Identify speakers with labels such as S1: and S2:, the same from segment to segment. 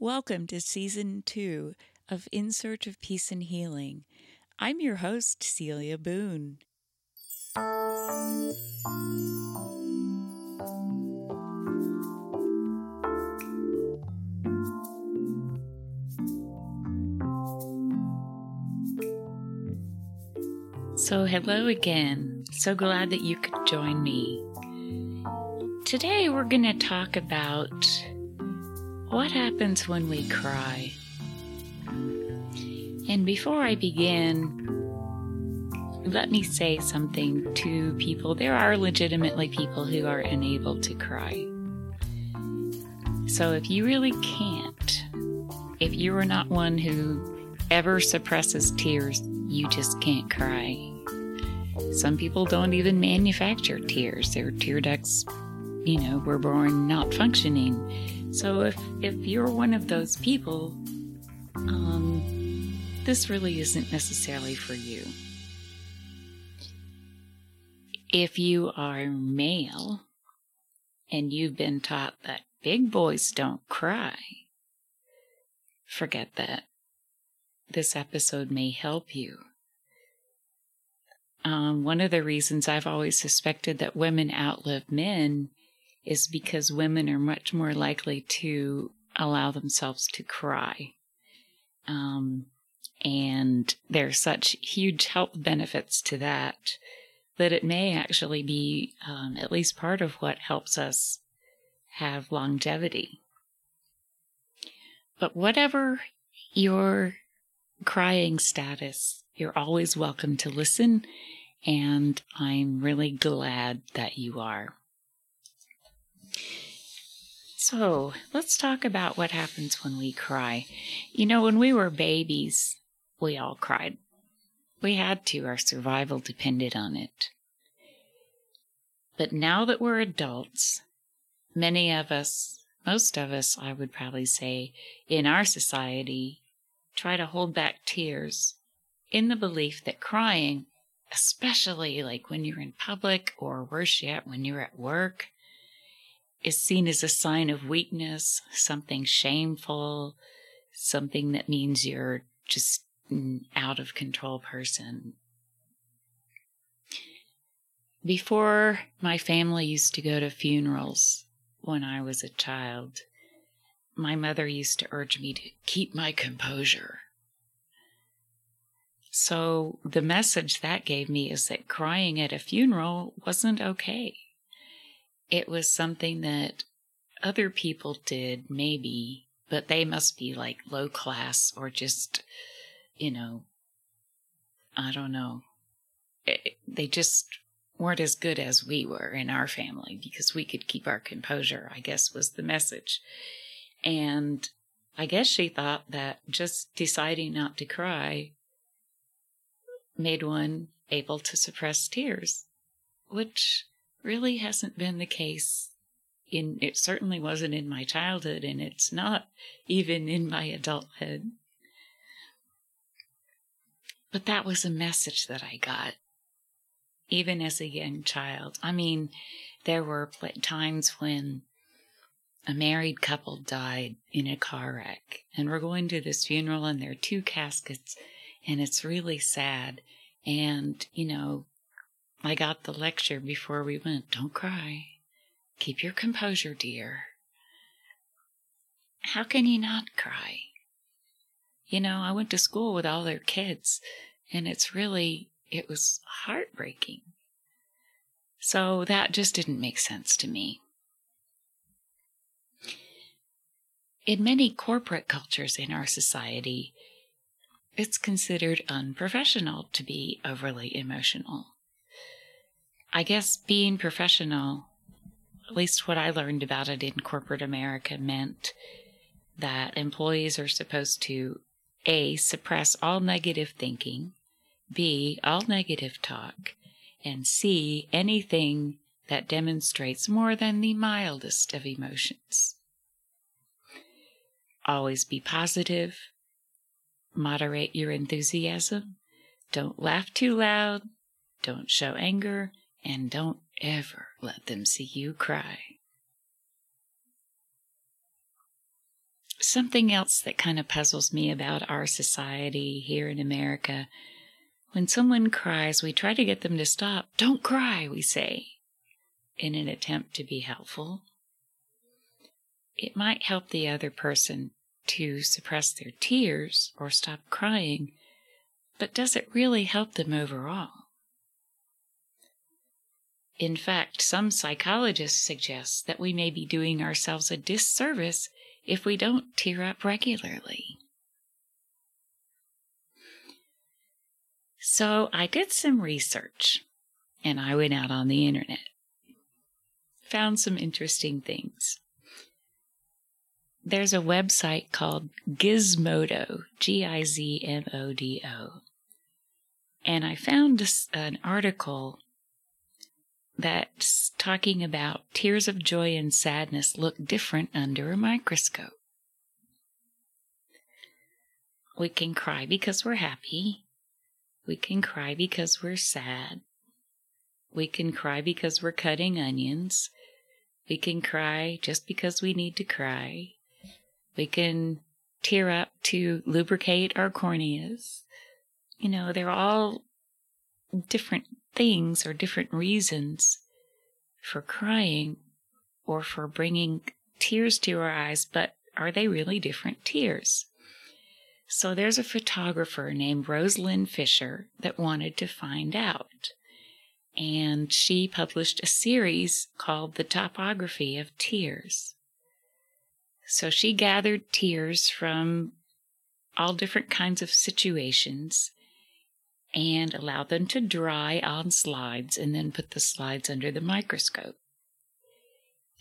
S1: Welcome to season two of In Search of Peace and Healing. I'm your host, Celia Boone. So, hello again. So glad that you could join me. Today, we're going to talk about what happens when we cry. And before I begin, let me say something to people. There are legitimately people who are unable to cry. So if you really can't, if you are not one who ever suppresses tears, you just can't cry. Some people don't even manufacture tears. Their tear ducts, you know, were born not functioning. So if if you're one of those people, um, this really isn't necessarily for you. If you are male and you've been taught that big boys don't cry, forget that. This episode may help you. Um, one of the reasons I've always suspected that women outlive men is because women are much more likely to allow themselves to cry. Um, and there's such huge health benefits to that that it may actually be um, at least part of what helps us have longevity. But whatever your crying status, you're always welcome to listen, and I'm really glad that you are. So, let's talk about what happens when we cry. You know, when we were babies, we all cried. We had to, our survival depended on it. But now that we're adults, many of us, most of us, I would probably say, in our society, try to hold back tears in the belief that crying, especially like when you're in public or worse yet, when you're at work, is seen as a sign of weakness, something shameful, something that means you're just an out of control person. Before my family used to go to funerals when I was a child, my mother used to urge me to keep my composure. So the message that gave me is that crying at a funeral wasn't okay. It was something that other people did, maybe, but they must be like low class or just, you know, I don't know. It, they just weren't as good as we were in our family because we could keep our composure, I guess was the message. And I guess she thought that just deciding not to cry made one able to suppress tears, which really hasn't been the case in it certainly wasn't in my childhood and it's not even in my adulthood. But that was a message that I got even as a young child. I mean, there were times when a married couple died in a car wreck, and we're going to this funeral, and there are two caskets, and it's really sad. And, you know, I got the lecture before we went don't cry, keep your composure, dear. How can you not cry? You know, I went to school with all their kids, and it's really, it was heartbreaking. So that just didn't make sense to me. In many corporate cultures in our society, it's considered unprofessional to be overly emotional. I guess being professional, at least what I learned about it in corporate America, meant that employees are supposed to A, suppress all negative thinking, B, all negative talk, and C, anything that demonstrates more than the mildest of emotions. Always be positive. Moderate your enthusiasm. Don't laugh too loud. Don't show anger. And don't ever let them see you cry. something else that kind of puzzles me about our society here in America. When someone cries, we try to get them to stop. Don't cry, we say, in an attempt to be helpful. It might help the other person to suppress their tears or stop crying, but does it really help them overall? In fact, some psychologists suggest that we may be doing ourselves a disservice if we don't tear up regularly. So I did some research and I went out on the internet. Found some interesting things. There's a website called Gizmodo, G I Z M O D O. And I found an article that's talking about tears of joy and sadness look different under a microscope. We can cry because we're happy. We can cry because we're sad. We can cry because we're cutting onions. We can cry just because we need to cry. We can tear up to lubricate our corneas. You know, they're all different things or different reasons for crying or for bringing tears to our eyes, but are they really different tears? So there's a photographer named Rose-Lynn Fisher that wanted to find out. And she published a series called The Topography of Tears. So she gathered tears from all different kinds of situations and allow them to dry on slides and then put the slides under the microscope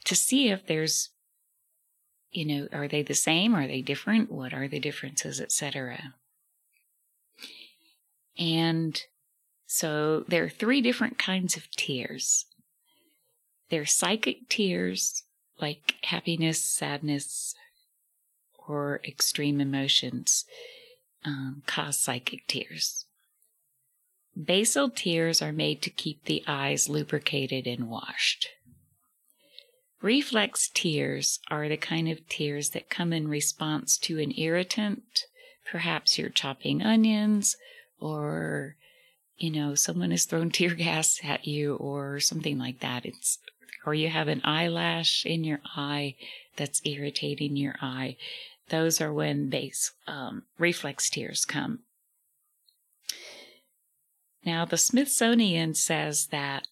S1: to see if there's you know are they the same? Are they different? What are the differences etc and so there are three different kinds of tears. There are psychic tears like happiness sadness or extreme emotions um, cause psychic tears Basal tears are made to keep the eyes lubricated and washed. Reflex tears are the kind of tears that come in response to an irritant. Perhaps you're chopping onions, or, you know, someone has thrown tear gas at you, or something like that. It's, or you have an eyelash in your eye that's irritating your eye. Those are when base um, reflex tears come. Now, the Smithsonian says that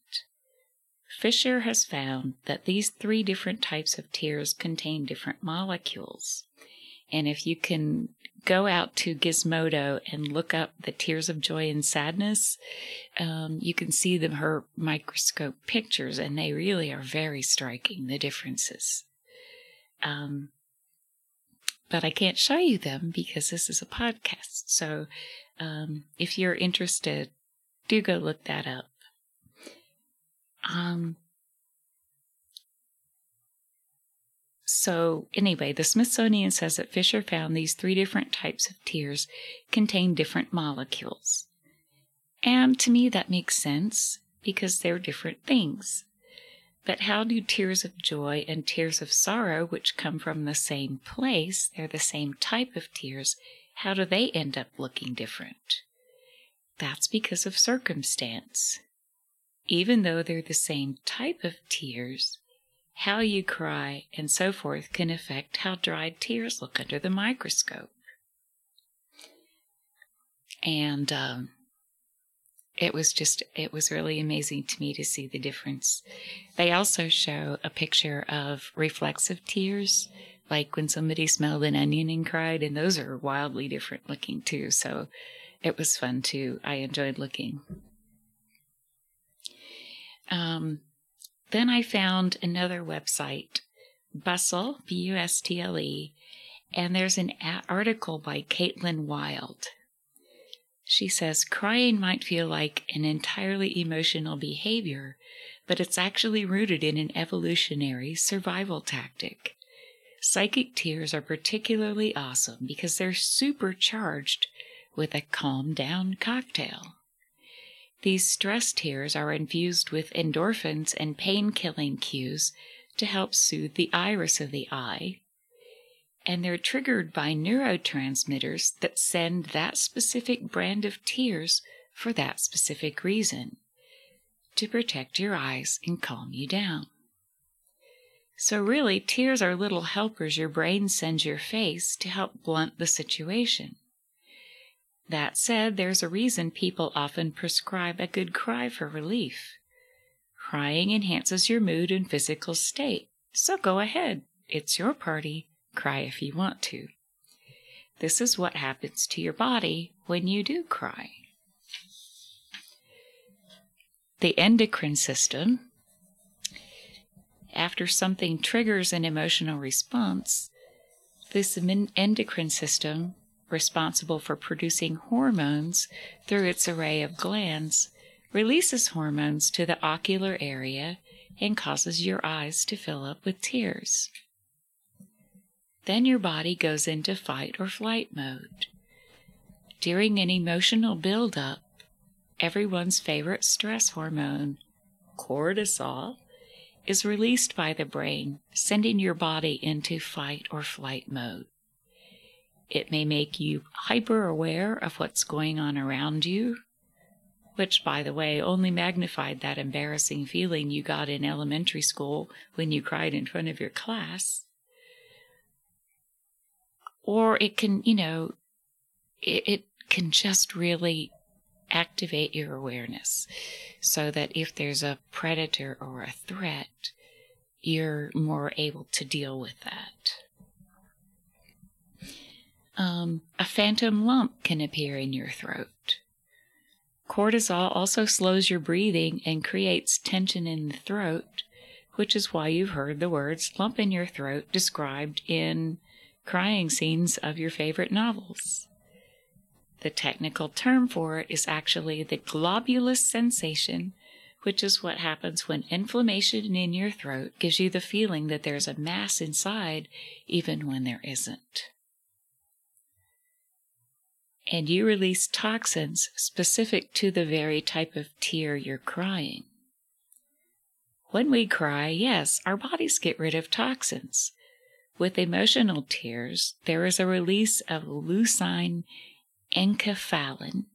S1: Fisher has found that these three different types of tears contain different molecules. And if you can go out to Gizmodo and look up the tears of joy and sadness, um, you can see them her microscope pictures, and they really are very striking, the differences. Um, but I can't show you them because this is a podcast. So um, if you're interested, do go look that up. Um, so, anyway, the Smithsonian says that Fisher found these three different types of tears contain different molecules. And to me, that makes sense because they're different things. But how do tears of joy and tears of sorrow, which come from the same place, they're the same type of tears, how do they end up looking different? That's because of circumstance. Even though they're the same type of tears, how you cry and so forth can affect how dried tears look under the microscope. And um, it was just, it was really amazing to me to see the difference. They also show a picture of reflexive tears, like when somebody smelled an onion and cried, and those are wildly different looking too. So it was fun too. I enjoyed looking. Um, then I found another website, Bustle, B U S T L E, and there's an article by Kaitlyn Wylde. She says crying might feel like an entirely emotional behavior, but it's actually rooted in an evolutionary survival tactic. Psychic tears are particularly awesome because they're supercharged with a calm down cocktail. These stress tears are infused with endorphins and pain killing cues to help soothe the iris of the eye. and they're triggered by neurotransmitters that send that specific brand of tears for that specific reason to protect your eyes and calm you down. So, really, tears are little helpers your brain sends your face to help blunt the situation. That said, there's a reason people often prescribe a good cry for relief. Crying enhances your mood and physical state, so go ahead. It's your party. Cry if you want to. This is what happens to your body when you do cry. The endocrine system. After something triggers an emotional response, this endocrine system, responsible for producing hormones through its array of glands, releases hormones to the ocular area and causes your eyes to fill up with tears. Then your body goes into fight or flight mode. During an emotional buildup, everyone's favorite stress hormone, cortisol, is released by the brain, sending your body into fight or flight mode. It may make you hyper aware of what's going on around you, which, by the way, only magnified that embarrassing feeling you got in elementary school when you cried in front of your class. Or it can, you know, it, it can just really activate your awareness so that if there's a predator or a threat, you're more able to deal with that. Um, a phantom lump can appear in your throat. Cortisol also slows your breathing and creates tension in the throat, which is why you've heard the words lump in your throat described in crying scenes of your favorite novels. The technical term for it is actually the globulous sensation, which is what happens when inflammation in your throat gives you the feeling that there's a mass inside, even when there isn't. And you release toxins specific to the very type of tear you're crying. When we cry, yes, our bodies get rid of toxins. With emotional tears, there is a release of leucine enkephalin,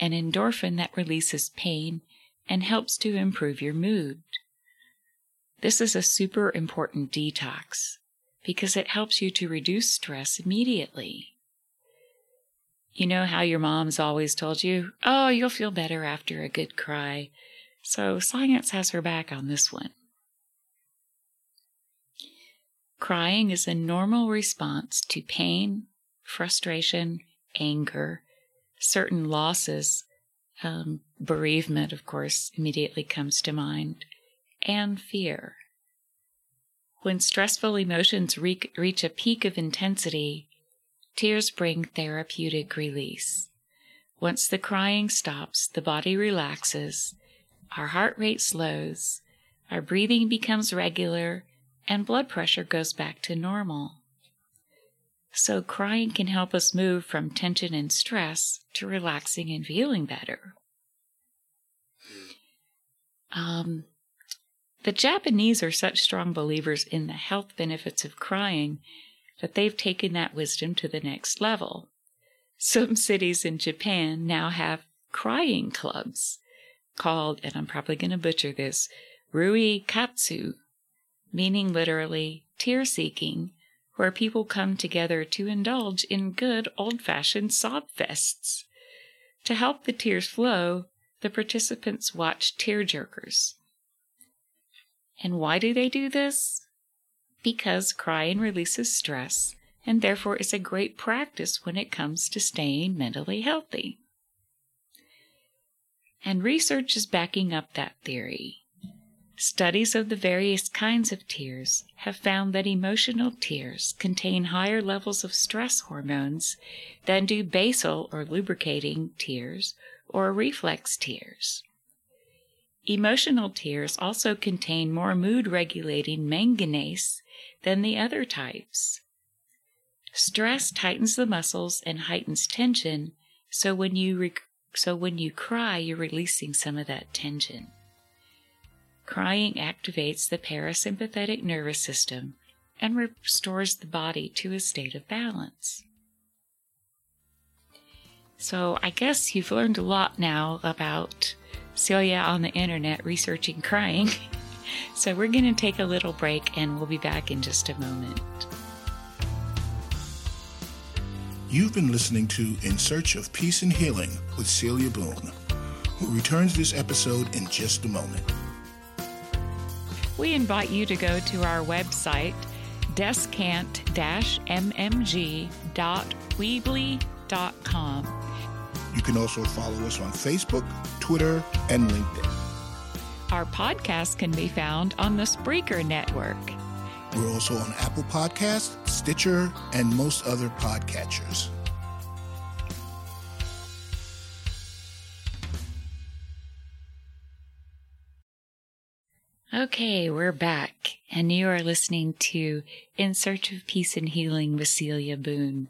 S1: an endorphin that releases pain and helps to improve your mood. This is a super important detox because it helps you to reduce stress immediately. You know how your mom's always told you, oh, you'll feel better after a good cry. So science has her back on this one. Crying is a normal response to pain, frustration, anger, certain losses, um, bereavement, of course, immediately comes to mind, and fear. When stressful emotions re- reach a peak of intensity, tears bring therapeutic release. Once the crying stops, the body relaxes, our heart rate slows, our breathing becomes regular, and blood pressure goes back to normal. So, crying can help us move from tension and stress to relaxing and feeling better. Um, the Japanese are such strong believers in the health benefits of crying that they've taken that wisdom to the next level. Some cities in Japan now have crying clubs called, and I'm probably going to butcher this, Rui Katsu, meaning literally tear seeking, where people come together to indulge in good old fashioned sob fests. To help the tears flow, the participants watch tear jerkers. And why do they do this? Because crying releases stress and therefore is a great practice when it comes to staying mentally healthy. And research is backing up that theory. Studies of the various kinds of tears have found that emotional tears contain higher levels of stress hormones than do basal or lubricating tears or reflex tears. Emotional tears also contain more mood regulating manganese than the other types. Stress tightens the muscles and heightens tension, so when you so when you cry, you're releasing some of that tension. Crying activates the parasympathetic nervous system and restores the body to a state of balance. So I guess you've learned a lot now about Celia on the internet researching crying. so we're going to take a little break and we'll be back in just a moment.
S2: You've been listening to In Search of Peace and Healing with Celia Boone, who returns this episode in just a moment.
S1: We invite you to go to our website, descant-mmg.weebly.com.
S2: You can also follow us on Facebook, Twitter, and LinkedIn.
S1: Our podcast can be found on the Spreaker Network.
S2: We're also on Apple Podcasts, Stitcher, and most other podcatchers.
S1: Okay, we're back, and you are listening to In Search of Peace and Healing with Celia Boone.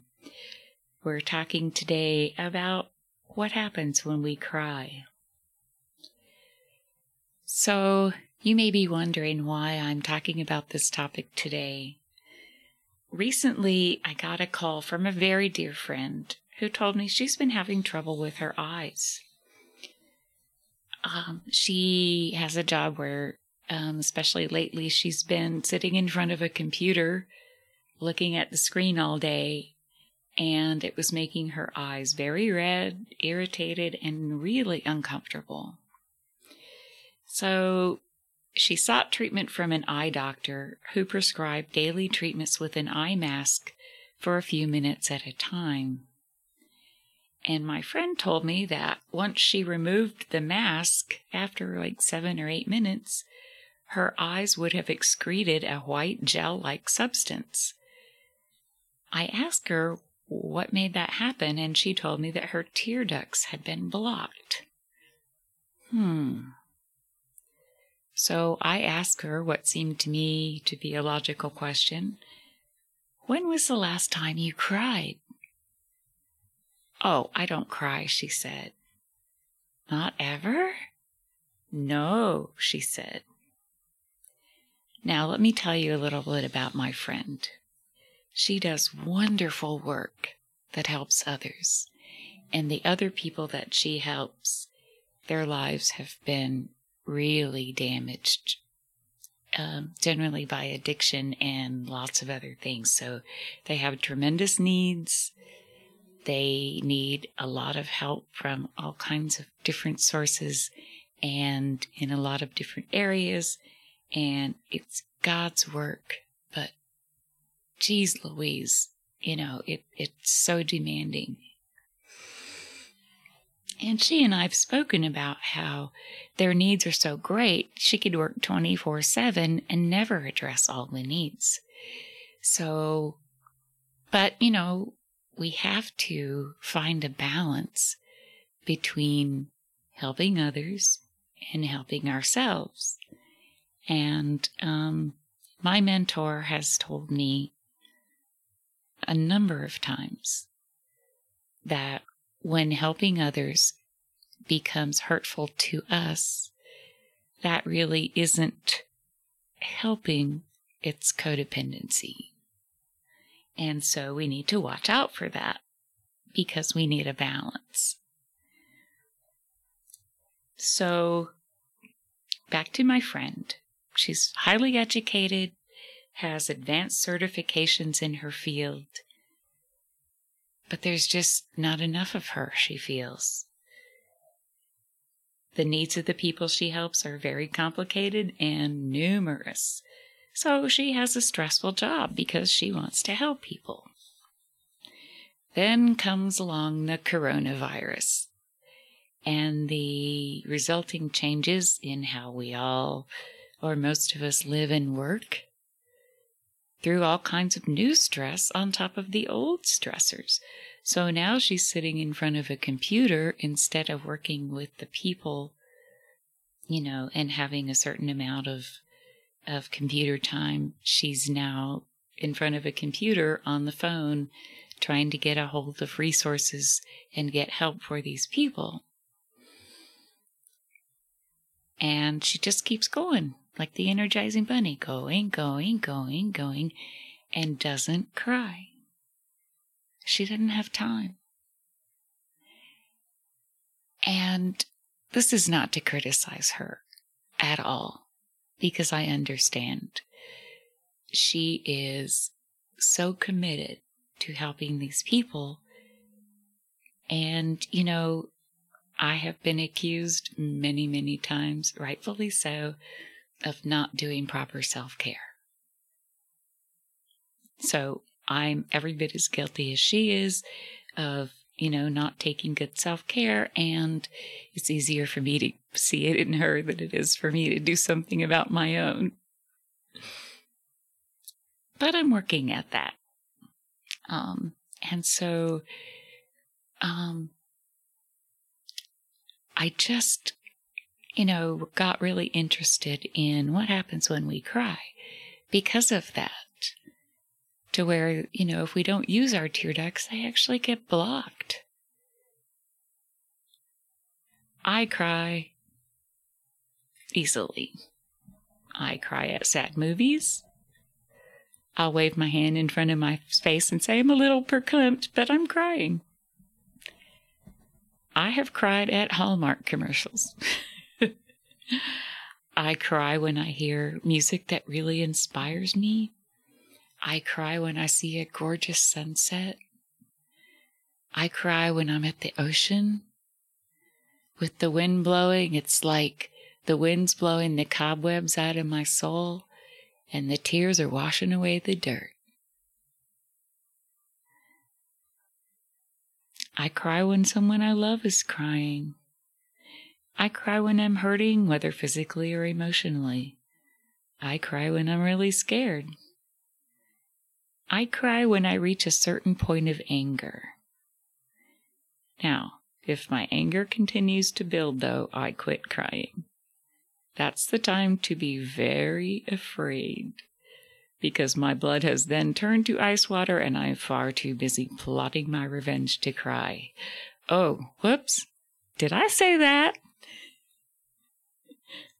S1: We're talking today about what happens when we cry. So, you may be wondering why I'm talking about this topic today. Recently, I got a call from a very dear friend who told me she's been having trouble with her eyes. Um, she has a job where, um, especially lately, she's been sitting in front of a computer looking at the screen all day, and it was making her eyes very red, irritated, and really uncomfortable. So she sought treatment from an eye doctor who prescribed daily treatments with an eye mask for a few minutes at a time. And my friend told me that once she removed the mask, after like seven or eight minutes, her eyes would have excreted a white gel like substance. I asked her what made that happen, and she told me that her tear ducts had been blocked. Hmm. So I asked her what seemed to me to be a logical question When was the last time you cried? Oh, I don't cry, she said. Not ever? No, she said. Now let me tell you a little bit about my friend. She does wonderful work that helps others. And the other people that she helps, their lives have been really damaged, um, generally by addiction and lots of other things. So they have tremendous needs. They need a lot of help from all kinds of different sources and in a lot of different areas. And it's God's work. But geez Louise, you know, it, it's so demanding. And she and I have spoken about how their needs are so great, she could work 24 7 and never address all the needs. So, but, you know, we have to find a balance between helping others and helping ourselves. And um, my mentor has told me a number of times that when helping others becomes hurtful to us, that really isn't helping, it's codependency. And so we need to watch out for that because we need a balance. So, back to my friend. She's highly educated, has advanced certifications in her field, but there's just not enough of her, she feels. The needs of the people she helps are very complicated and numerous. So she has a stressful job because she wants to help people. Then comes along the coronavirus and the resulting changes in how we all, or most of us, live and work through all kinds of new stress on top of the old stressors. So now she's sitting in front of a computer instead of working with the people, you know, and having a certain amount of of computer time. She's now in front of a computer on the phone trying to get a hold of resources and get help for these people. And she just keeps going like the energizing bunny, going, going, going, going, and doesn't cry. She didn't have time. And this is not to criticize her at all, because I understand she is so committed to helping these people. And, you know, I have been accused many, many times, rightfully so, of not doing proper self care. So I'm every bit as guilty as she is of, you know, not taking good self care. And it's easier for me to see it in her than it is for me to do something about my own. But I'm working at that. Um, and so, um, I just, you know, got really interested in what happens when we cry because of that. To where, you know, if we don't use our tear ducts, they actually get blocked. I cry easily. I cry at sad movies. I'll wave my hand in front of my face and say I'm a little verklempt, but I'm crying. I have cried at Hallmark commercials. I cry when I hear music that really inspires me. I cry when I see a gorgeous sunset. I cry when I'm at the ocean. With the wind blowing, it's like the wind's blowing the cobwebs out of my soul, and the tears are washing away the dirt. I cry when someone I love is crying. I cry when I'm hurting, whether physically or emotionally. I cry when I'm really scared. I cry when I reach a certain point of anger. Now, if my anger continues to build, though, I quit crying. That's the time to be very afraid because my blood has then turned to ice water and I am far too busy plotting my revenge to cry. Oh, whoops. Did I say that?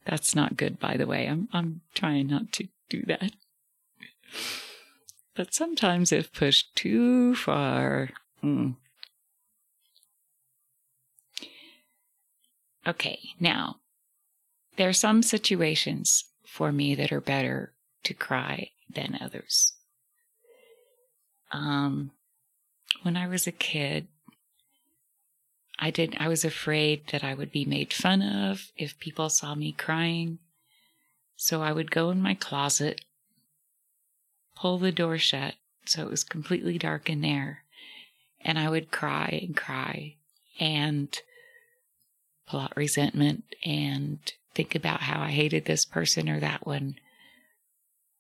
S1: That's not good, by the way. I'm, I'm trying not to do that. But sometimes, if pushed too far. Hmm. Okay, now, there are some situations for me that are better to cry than others. Um, when I was a kid, I did I was afraid that I would be made fun of if people saw me crying. So I would go in my closet, pull the door shut so it was completely dark in there, and I would cry and cry and pull out resentment and think about how I hated this person or that one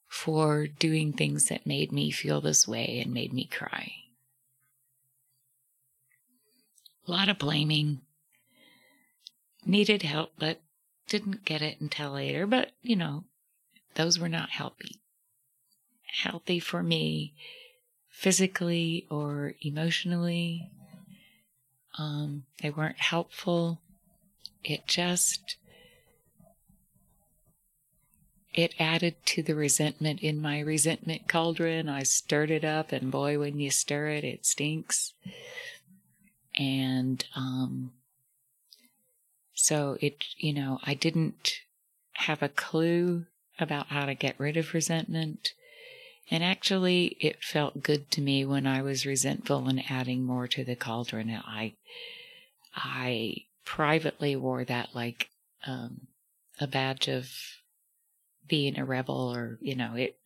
S1: for doing things that made me feel this way and made me cry. A lot of blaming. Needed help, but didn't get it until later. But, you know, those were not healthy. Healthy for me physically or emotionally. Um, they weren't helpful. It just it added to the resentment in my resentment cauldron. I stirred it up, and boy, when you stir it, it stinks. And um, so it, you know, I didn't have a clue about how to get rid of resentment. And actually, it felt good to me when I was resentful and adding more to the cauldron. I, I privately wore that like um, a badge of being a rebel or, you know, it,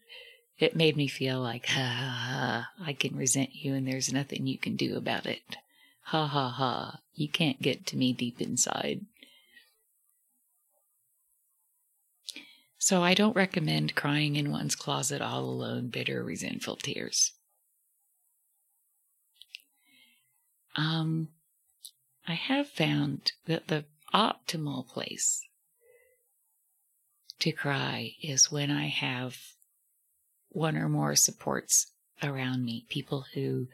S1: it made me feel like, ha, I can resent you and there's nothing you can do about it. Ha ha ha, you can't get to me deep inside. So I don't recommend crying in one's closet all alone, bitter, resentful tears. Um, I have found that the optimal place to cry is when I have one or more supports around me, people who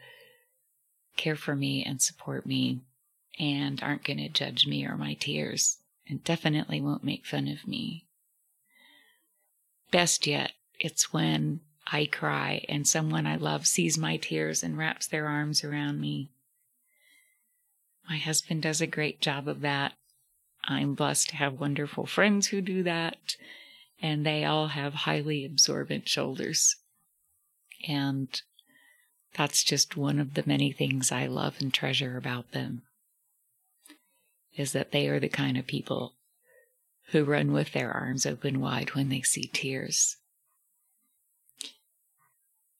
S1: care for me and support me and aren't going to judge me or my tears and definitely won't make fun of me. best yet, it's when I cry and someone I love sees my tears and wraps their arms around me. My husband does a great job of that. I'm blessed to have wonderful friends who do that, and they all have highly absorbent shoulders. And that's just one of the many things I love and treasure about them. Is that they are the kind of people who run with their arms open wide when they see tears.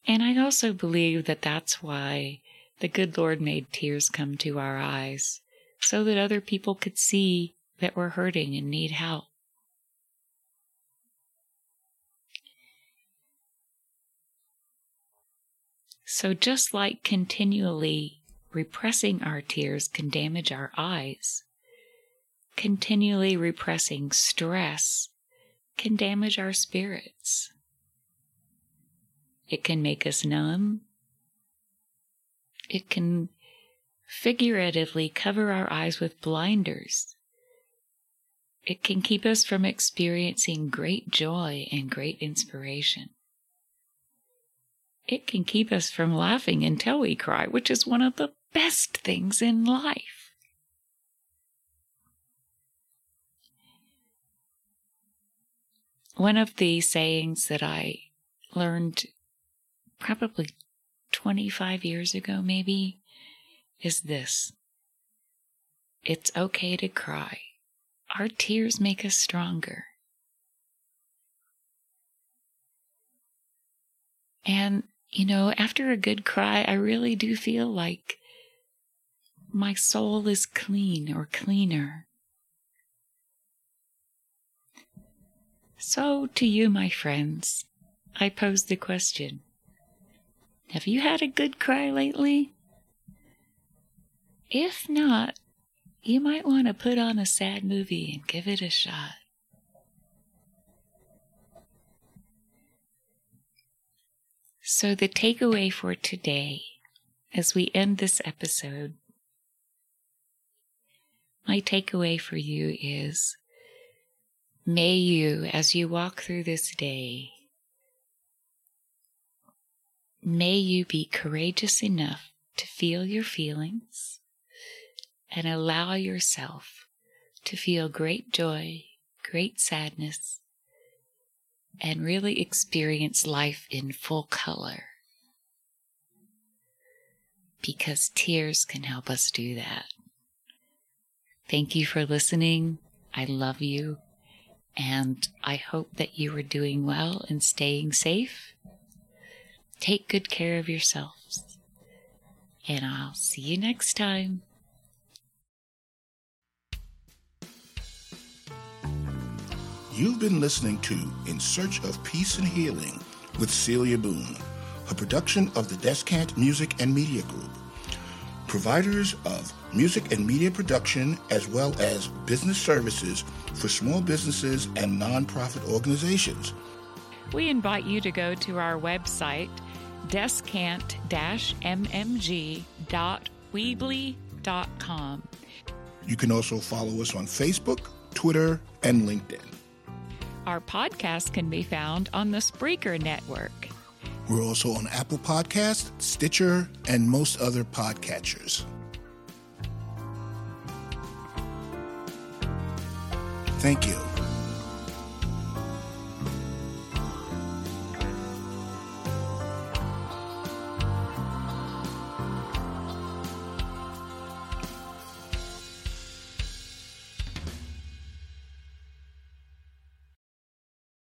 S1: And I also believe that that's why the good Lord made tears come to our eyes, so that other people could see that we're hurting and need help. So, just like continually repressing our tears can damage our eyes, continually repressing stress can damage our spirits. It can make us numb. It can figuratively cover our eyes with blinders. It can keep us from experiencing great joy and great inspiration it can keep us from laughing until we cry, which is one of the best things in life. One of the sayings that I learned probably 25 years ago, maybe, is this It's okay to cry. Our tears make us stronger. And you know, after a good cry, I really do feel like my soul is clean or cleaner. So, to you, my friends, I pose the question Have you had a good cry lately? If not, you might want to put on a sad movie and give it a shot. So, the takeaway for today, as we end this episode, my takeaway for you is may you, as you walk through this day, may you be courageous enough to feel your feelings and allow yourself to feel great joy, great sadness, and really experience life in full color. Because tears can help us do that. Thank you for listening. I love you. And I hope that you are doing well and staying safe. Take good care of yourselves. And I'll see you next time.
S2: You've been listening to In Search of Peace and Healing with Celia Boone, a production of the Descant Music and Media Group, providers of music and media production as well as business services for small businesses and nonprofit organizations.
S1: We invite you to go to our website, descant-mmg.weebly.com.
S2: You can also follow us on Facebook, Twitter, and LinkedIn.
S1: Our podcast can be found on the Spreaker Network.
S2: We're also on Apple Podcast, Stitcher, and most other podcatchers. Thank you.